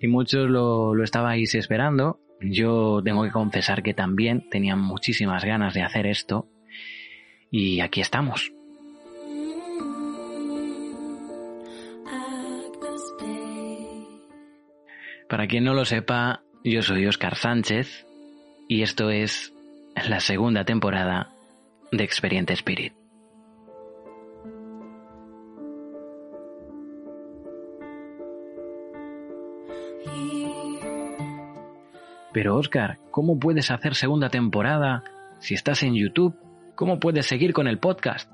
Y muchos lo, lo estabais esperando. Yo tengo que confesar que también tenía muchísimas ganas de hacer esto. Y aquí estamos. Para quien no lo sepa, yo soy Oscar Sánchez y esto es la segunda temporada de Experiente Spirit. Pero Oscar, ¿cómo puedes hacer segunda temporada si estás en YouTube? ¿Cómo puedes seguir con el podcast?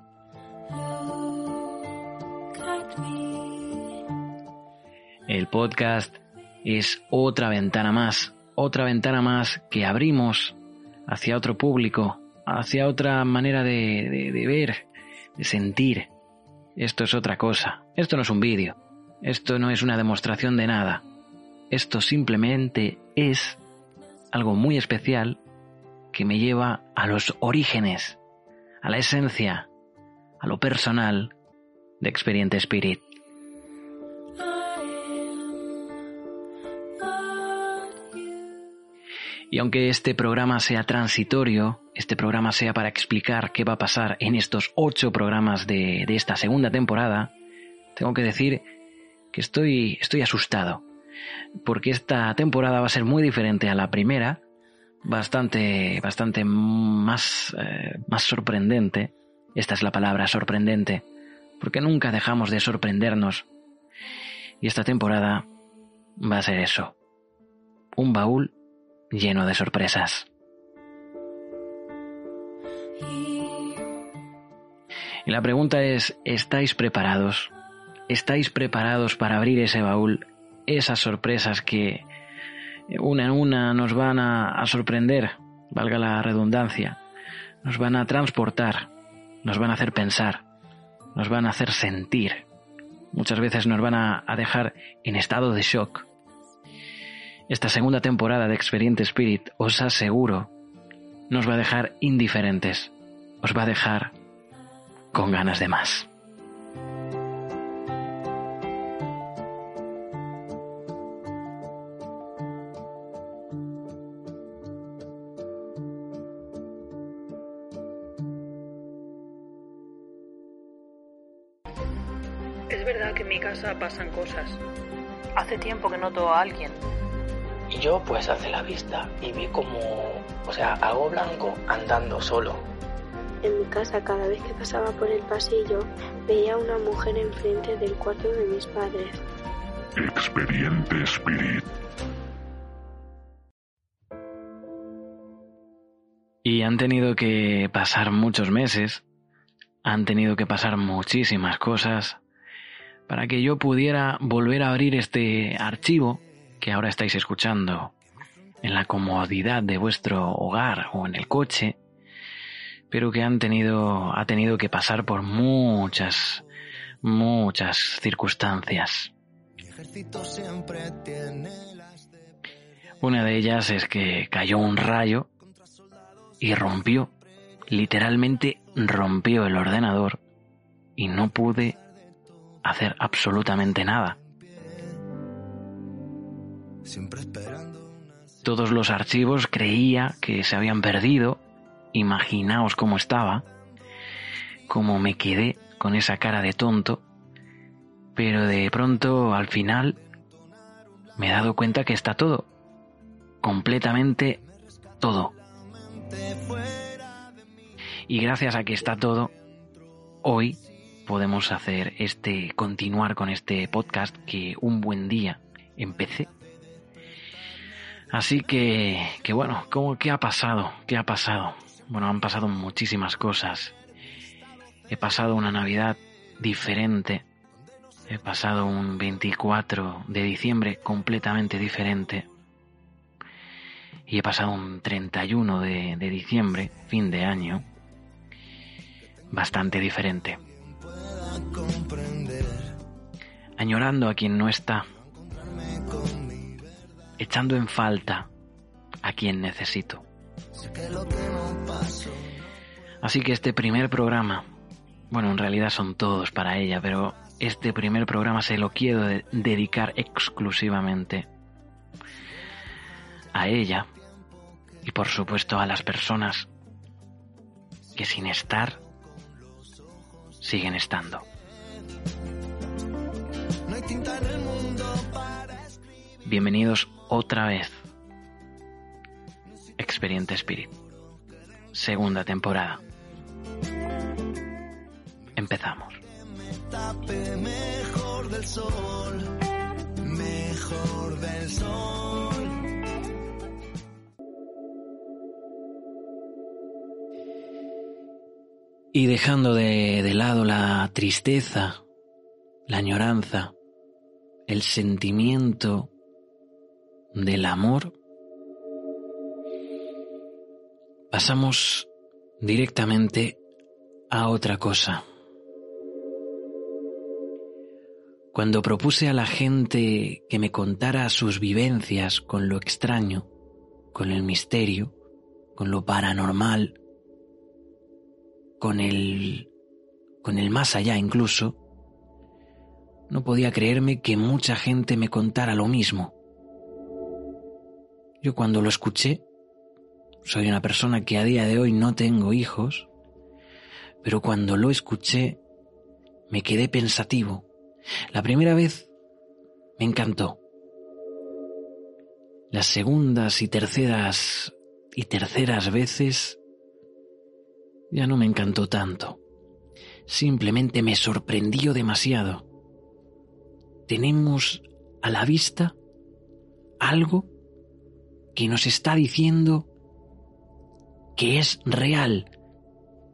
El podcast es otra ventana más, otra ventana más que abrimos hacia otro público, hacia otra manera de, ver, de sentir. Esto es otra cosa, esto no es un vídeo, esto no es una demostración de nada, esto simplemente es algo muy especial que me lleva a los orígenes, a la esencia, a lo personal de Experiente Spirit. Y aunque este programa sea transitorio, este programa sea para explicar qué va a pasar en estos ocho programas de, esta segunda temporada, tengo que decir que estoy, estoy asustado. Porque esta temporada va a ser muy diferente a la primera, bastante, bastante más, eh, más sorprendente. Esta es la palabra, sorprendente. Porque nunca dejamos de sorprendernos. Y esta temporada va a ser eso. Un baúl lleno de sorpresas. Y la pregunta es, ¿estáis preparados? ¿Estáis preparados para abrir ese baúl? Esas sorpresas que una en una nos van a, sorprender, valga la redundancia, nos van a transportar, nos van a hacer pensar, nos van a hacer sentir, muchas veces nos van a dejar en estado de shock, esta segunda temporada de Experiente Spirit, os aseguro, nos va a dejar indiferentes, os va a dejar con ganas de más. Es verdad que en mi casa pasan cosas. Hace tiempo que noto a alguien y yo pues hace la vista y vi como, o sea, algo blanco andando solo. En mi casa cada vez que pasaba por el pasillo veía a una mujer enfrente del cuarto de mis padres. Experiente Spirit. Y han tenido que pasar muchos meses, han tenido que pasar muchísimas cosas para que yo pudiera volver a abrir este archivo que ahora estáis escuchando en la comodidad de vuestro hogar o en el coche, pero que han tenido, ha tenido que pasar por muchas, muchas circunstancias. Una de ellas es que cayó un rayo y rompió, literalmente rompió el ordenador y no pude hacer absolutamente nada. Todos los archivos creía que se habían perdido. Imaginaos cómo estaba, cómo me quedé con esa cara de tonto. Pero de pronto, al final, me he dado cuenta que está todo. Completamente todo. Y gracias a que está todo, hoy podemos hacer este, continuar con este podcast que un buen día empecé Así que, que bueno, ¿cómo, ¿qué ha pasado? ¿Qué ha pasado? Bueno, han pasado muchísimas cosas. He pasado una Navidad diferente. He pasado un 24 de diciembre completamente diferente. Y he pasado un 31 de, de diciembre, fin de año, bastante diferente. Añorando a quien no está echando en falta a quien necesito. Así que este primer programa, bueno, en realidad son todos para ella, pero este primer programa se lo quiero dedicar exclusivamente a ella y por supuesto a las personas que sin estar siguen estando. Bienvenidos otra vez. Experiente Spirit. Segunda temporada. Empezamos. mejor del sol, mejor del sol. Y dejando de, de lado la tristeza, la añoranza, el sentimiento del amor, pasamos directamente a otra cosa. Cuando propuse a la gente que me contara sus vivencias con lo extraño, con el misterio, con lo paranormal, con el con el más allá incluso, no podía creerme que mucha gente me contara lo mismo. Yo cuando lo escuché, soy una persona que a día de hoy no tengo hijos, pero cuando lo escuché me quedé pensativo la primera vez me encantó. Las segundas y terceras y terceras veces ya no me encantó tanto. Simplemente me sorprendió demasiado. Tenemos a la vista algo que nos está diciendo que es real,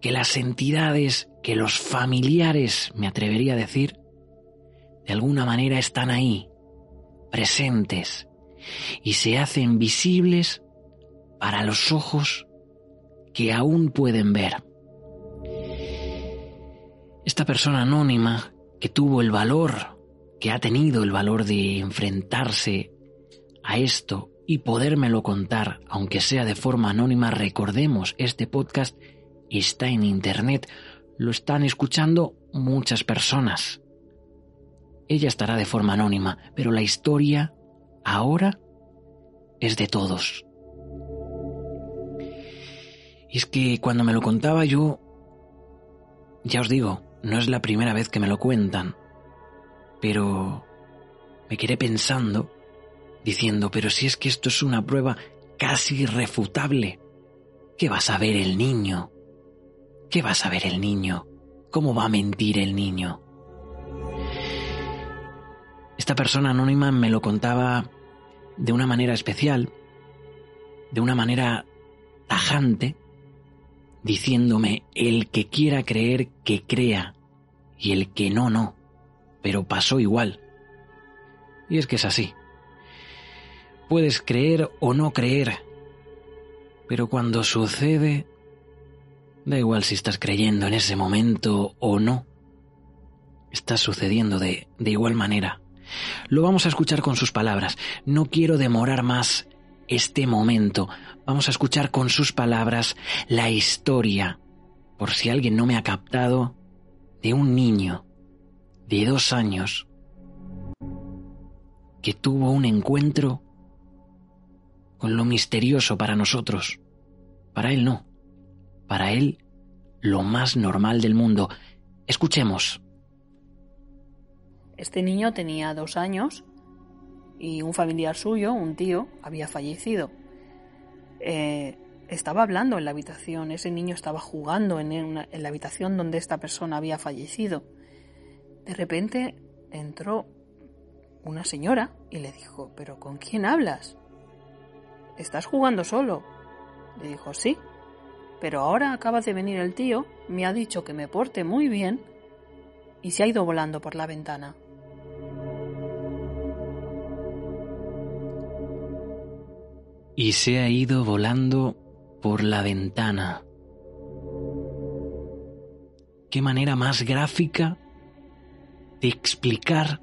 que las entidades, que los familiares, me atrevería a decir, de alguna manera están ahí, presentes, y se hacen visibles para los ojos que aún pueden ver. Esta persona anónima que tuvo el valor, que ha tenido el valor de enfrentarse a esto y podérmelo contar, aunque sea de forma anónima, recordemos, este podcast está en Internet, lo están escuchando muchas personas. Ella estará de forma anónima, pero la historia ahora es de todos. Y es que cuando me lo contaba yo, ya os digo, no es la primera vez que me lo cuentan, pero me quedé pensando, diciendo, pero si es que esto es una prueba casi irrefutable, ¿qué va a saber el niño? ¿Qué va a saber el niño? ¿Cómo va a mentir el niño? Esta persona anónima me lo contaba de una manera especial, de una manera tajante, diciéndome el que quiera creer que crea y el que no, no, pero pasó igual. Y es que es así. Puedes creer o no creer, pero cuando sucede, da igual si estás creyendo en ese momento o no, está sucediendo de, de igual manera. Lo vamos a escuchar con sus palabras. No quiero demorar más este momento. Vamos a escuchar con sus palabras la historia, por si alguien no me ha captado, de un niño de dos años que tuvo un encuentro con lo misterioso para nosotros. Para él no. Para él lo más normal del mundo. Escuchemos. Este niño tenía dos años y un familiar suyo, un tío, había fallecido. Eh, estaba hablando en la habitación, ese niño estaba jugando en, en la habitación donde esta persona había fallecido. De repente entró una señora y le dijo, ¿pero con quién hablas? ¿Estás jugando solo? Le dijo, sí, pero ahora acaba de venir el tío, me ha dicho que me porte muy bien y se ha ido volando por la ventana. Y se ha ido volando por la ventana. Qué manera más gráfica de explicar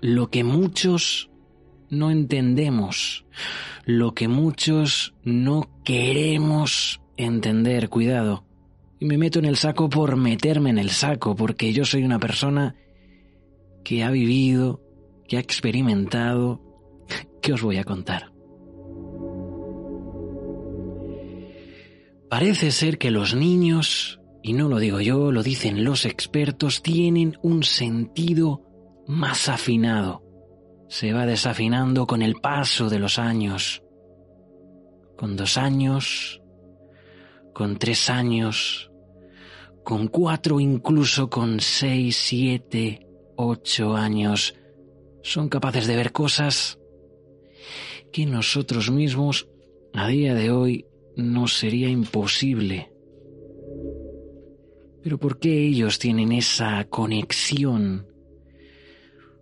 lo que muchos no entendemos, lo que muchos no queremos entender. Cuidado. Y me meto en el saco por meterme en el saco, porque yo soy una persona que ha vivido, que ha experimentado ¿Qué os voy a contar? Parece ser que los niños, y no lo digo yo, lo dicen los expertos, tienen un sentido más afinado. Se va desafinando con el paso de los años. Con dos años, con tres años, con cuatro, incluso con seis, siete, ocho años, son capaces de ver cosas que nosotros mismos a día de hoy nos sería imposible. Pero ¿por qué ellos tienen esa conexión?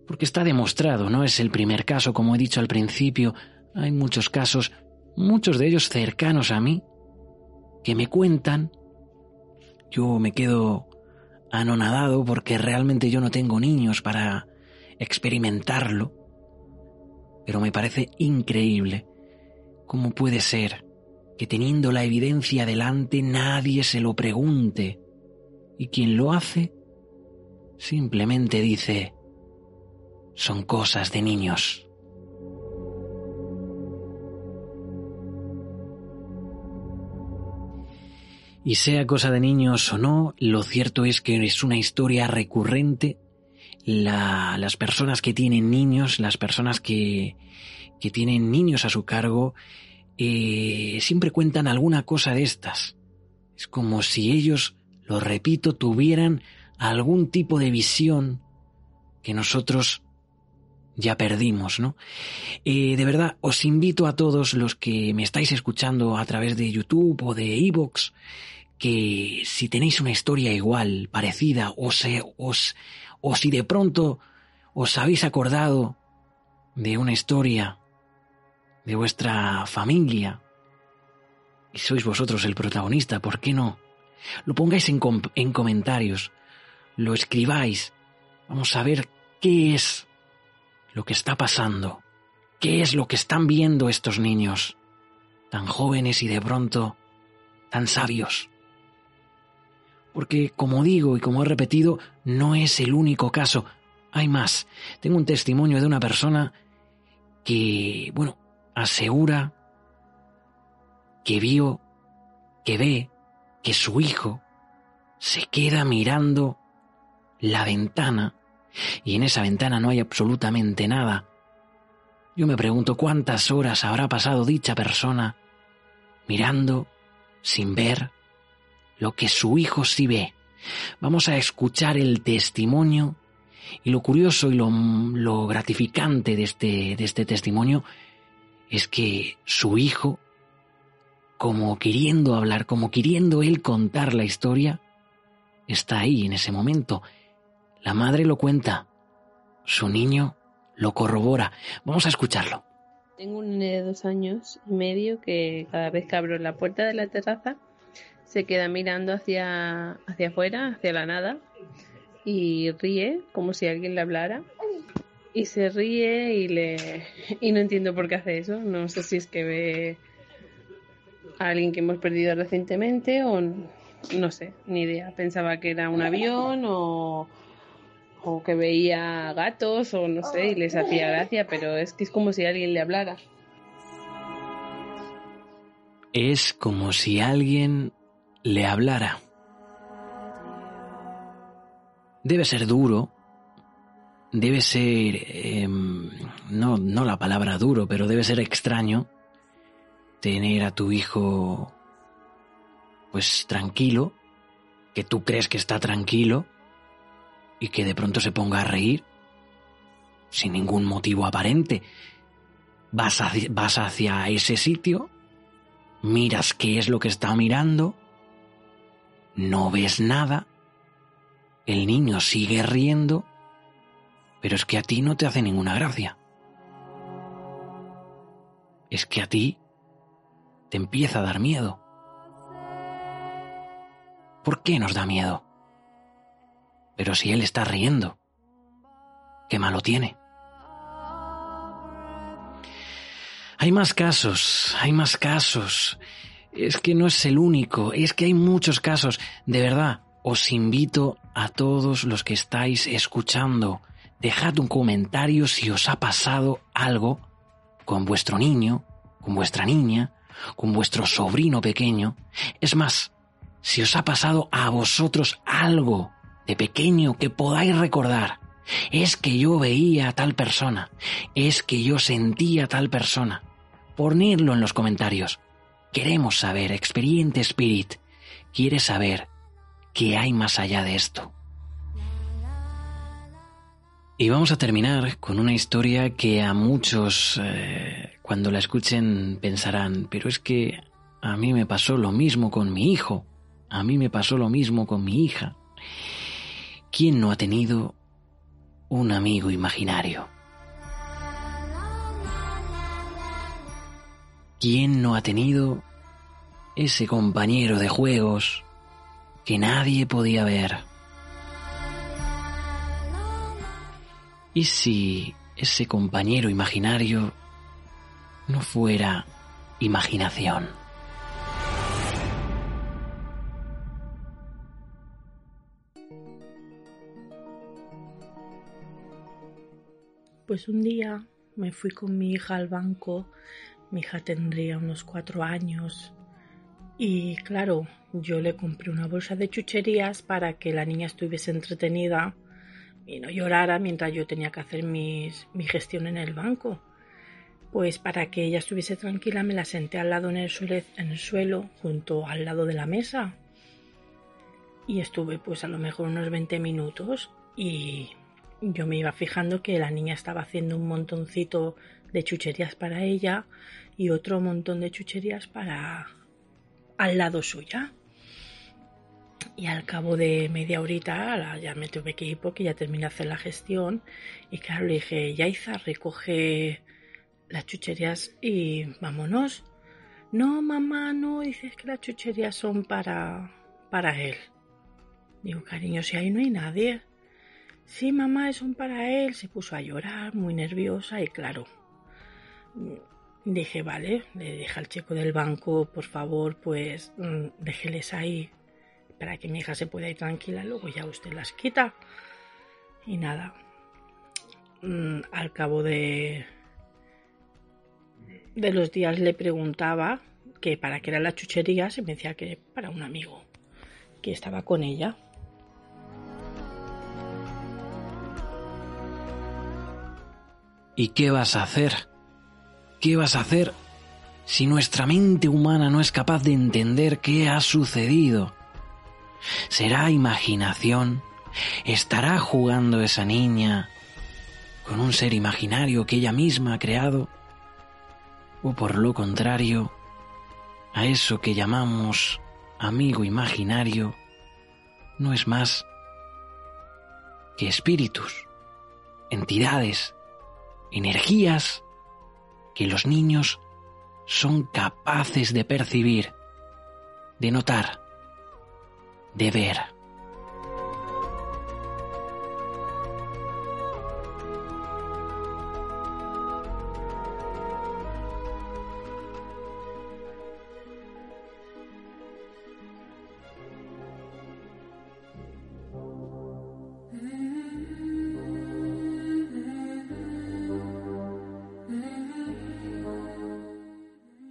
Porque está demostrado, no es el primer caso, como he dicho al principio, hay muchos casos, muchos de ellos cercanos a mí, que me cuentan, yo me quedo anonadado porque realmente yo no tengo niños para experimentarlo, pero me parece increíble cómo puede ser que teniendo la evidencia delante nadie se lo pregunte y quien lo hace simplemente dice, son cosas de niños. Y sea cosa de niños o no, lo cierto es que es una historia recurrente. las personas que tienen niños, las personas que, que tienen niños a su cargo, eh, siempre cuentan alguna cosa de estas. Es como si ellos, lo repito, tuvieran algún tipo de visión que nosotros ya perdimos, ¿no? Eh, de verdad, os invito a todos los que me estáis escuchando a través de YouTube o de Evox, que si tenéis una historia igual, parecida, o, se, os, o si de pronto os habéis acordado de una historia de vuestra familia y sois vosotros el protagonista, ¿por qué no? Lo pongáis en, en comentarios, lo escribáis, vamos a ver qué es lo que está pasando, qué es lo que están viendo estos niños, tan jóvenes y de pronto tan sabios. Porque, como digo y como he repetido, no es el único caso, hay más. Tengo un testimonio de una persona que, bueno, asegura que vio, que ve, que su hijo se queda mirando la ventana y en esa ventana no hay absolutamente nada. Yo me pregunto cuántas horas habrá pasado dicha persona mirando sin ver lo que su hijo sí ve. Vamos a escuchar el testimonio y lo curioso y lo, gratificante de este, de este testimonio es que su hijo, como queriendo hablar, como queriendo él contar la historia, está ahí en ese momento la madre lo cuenta. Su niño lo corrobora. Vamos a escucharlo. Tengo un nene de dos años y medio que cada vez que abro la puerta de la terraza se queda mirando hacia, hacia afuera, hacia la nada, y ríe como si alguien le hablara. Y se ríe y le y no entiendo por qué hace eso. No sé si es que ve a alguien que hemos perdido recientemente o no sé, ni idea. Pensaba que era un avión o o que veía gatos o no sé y les hacía gracia, pero es que es como si alguien le hablara. Es como si alguien le hablara. Debe ser duro, debe ser, em, no, no la palabra duro, pero debe ser extraño tener a tu hijo pues tranquilo, que tú crees que está tranquilo, y que de pronto se ponga a reír sin ningún motivo aparente. Vas vas hacia ese sitio, miras qué es lo que está mirando, no ves nada, el niño sigue riendo, pero es que a ti no te hace ninguna gracia. Es que a ti te empieza a dar miedo. ¿Por qué nos da miedo? Pero si él está riendo, ¿qué malo tiene? Hay más casos, hay más casos. Es que no es el único, es que hay muchos casos. De verdad, os invito a todos los que estáis escuchando, dejad un comentario si os ha pasado algo con vuestro niño, con vuestra niña, con vuestro sobrino pequeño. Es más, si os ha pasado a vosotros algo de pequeño que podáis recordar, es que yo veía a tal persona, es que yo sentía a tal persona. Ponedlo en los comentarios. Queremos saber, Experiente Spirit quiere saber qué hay más allá de esto. Y vamos a terminar con una historia que a muchos eh, cuando la escuchen pensarán, pero es que a mí me pasó lo mismo con mi hijo, a mí me pasó lo mismo con mi hija. ¿Quién no ha tenido un amigo imaginario? ¿Quién no ha tenido ese compañero de juegos que nadie podía ver? ¿Y si ese compañero imaginario no fuera imaginación? Pues un día me fui con mi hija al banco, mi hija tendría unos cuatro años, y claro, yo le compré una bolsa de chucherías para que la niña estuviese entretenida y no llorara mientras yo tenía que hacer mis, mi gestión en el banco. Pues para que ella estuviese tranquila me la senté al lado en el, suelo, en el suelo, junto al lado de la mesa. Y estuve pues a lo mejor unos 20 minutos y yo me iba fijando que la niña estaba haciendo un montoncito de chucherías para ella y otro montón de chucherías para al lado suya. Y al cabo de media horita ya me tuve que ir porque ya terminé de hacer la gestión. Y claro, le dije, Yaiza, recoge las chucherías y vámonos. No, mamá, no, dices que las chucherías son para, para él. Digo, cariño, si ahí no hay nadie. Sí, mamá, son para él. Se puso a llorar, muy nerviosa y claro. Dije, vale, le dije al chico del banco, por favor, pues mm, déjeles ahí para que mi hija se pueda ir tranquila, luego ya usted las quita. Y nada, mm, al cabo de, de los días le preguntaba que para qué era la chuchería, se me decía que para un amigo que estaba con ella. ¿Y qué vas a hacer? ¿Qué vas a hacer si nuestra mente humana no es capaz de entender qué ha sucedido? ¿Será imaginación? ¿Estará jugando esa niña con un ser imaginario que ella misma ha creado? ¿O por lo contrario, a eso que llamamos amigo imaginario no es más que espíritus, entidades, energías que los niños son capaces de percibir, de notar, de ver.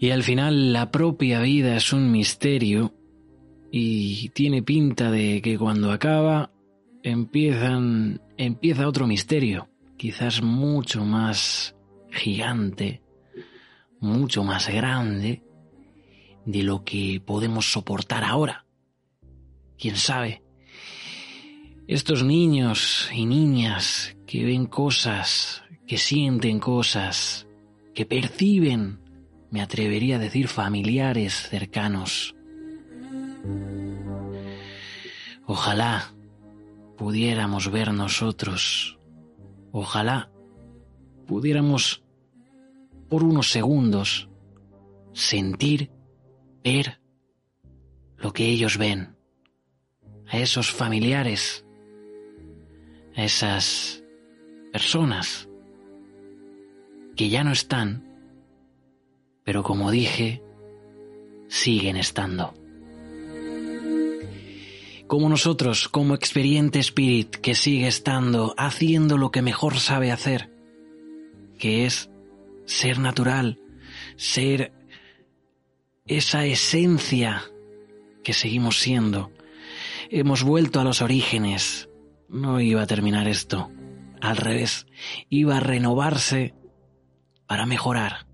Y al final la propia vida es un misterio y tiene pinta de que cuando acaba empiezan empieza otro misterio, quizás mucho más gigante, mucho más grande de lo que podemos soportar ahora. ¿Quién sabe? Estos niños y niñas que ven cosas, que sienten cosas, que perciben me atrevería a decir familiares cercanos. Ojalá pudiéramos ver nosotros, ojalá pudiéramos por unos segundos sentir, ver lo que ellos ven, a esos familiares, a esas personas que ya no están pero como dije, siguen estando. Como nosotros, como experiente Spirit que sigue estando haciendo lo que mejor sabe hacer, que es ser natural, ser esa esencia que seguimos siendo. Hemos vuelto a los orígenes. No iba a terminar esto. Al revés, iba a renovarse para mejorar.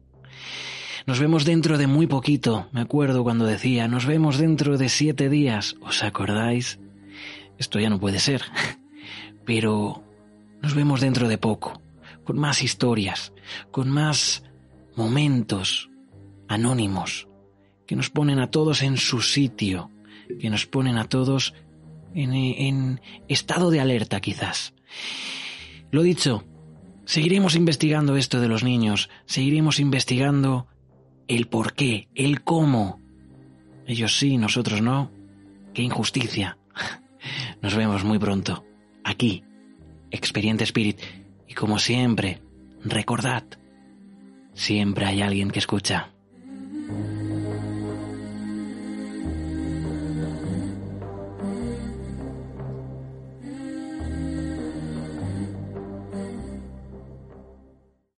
Nos vemos dentro de muy poquito. Me acuerdo cuando decía, nos vemos dentro de siete días. ¿Os acordáis? Esto ya no puede ser. Pero nos vemos dentro de poco, con más historias, con más momentos anónimos, que nos ponen a todos en su sitio, que nos ponen a todos en, estado de alerta quizás. Lo dicho, seguiremos investigando esto de los niños, seguiremos investigando el por qué, el cómo. Ellos sí, nosotros no. Qué injusticia. Nos vemos muy pronto, aquí, Experiente Spirit. Y como siempre, recordad, siempre hay alguien que escucha.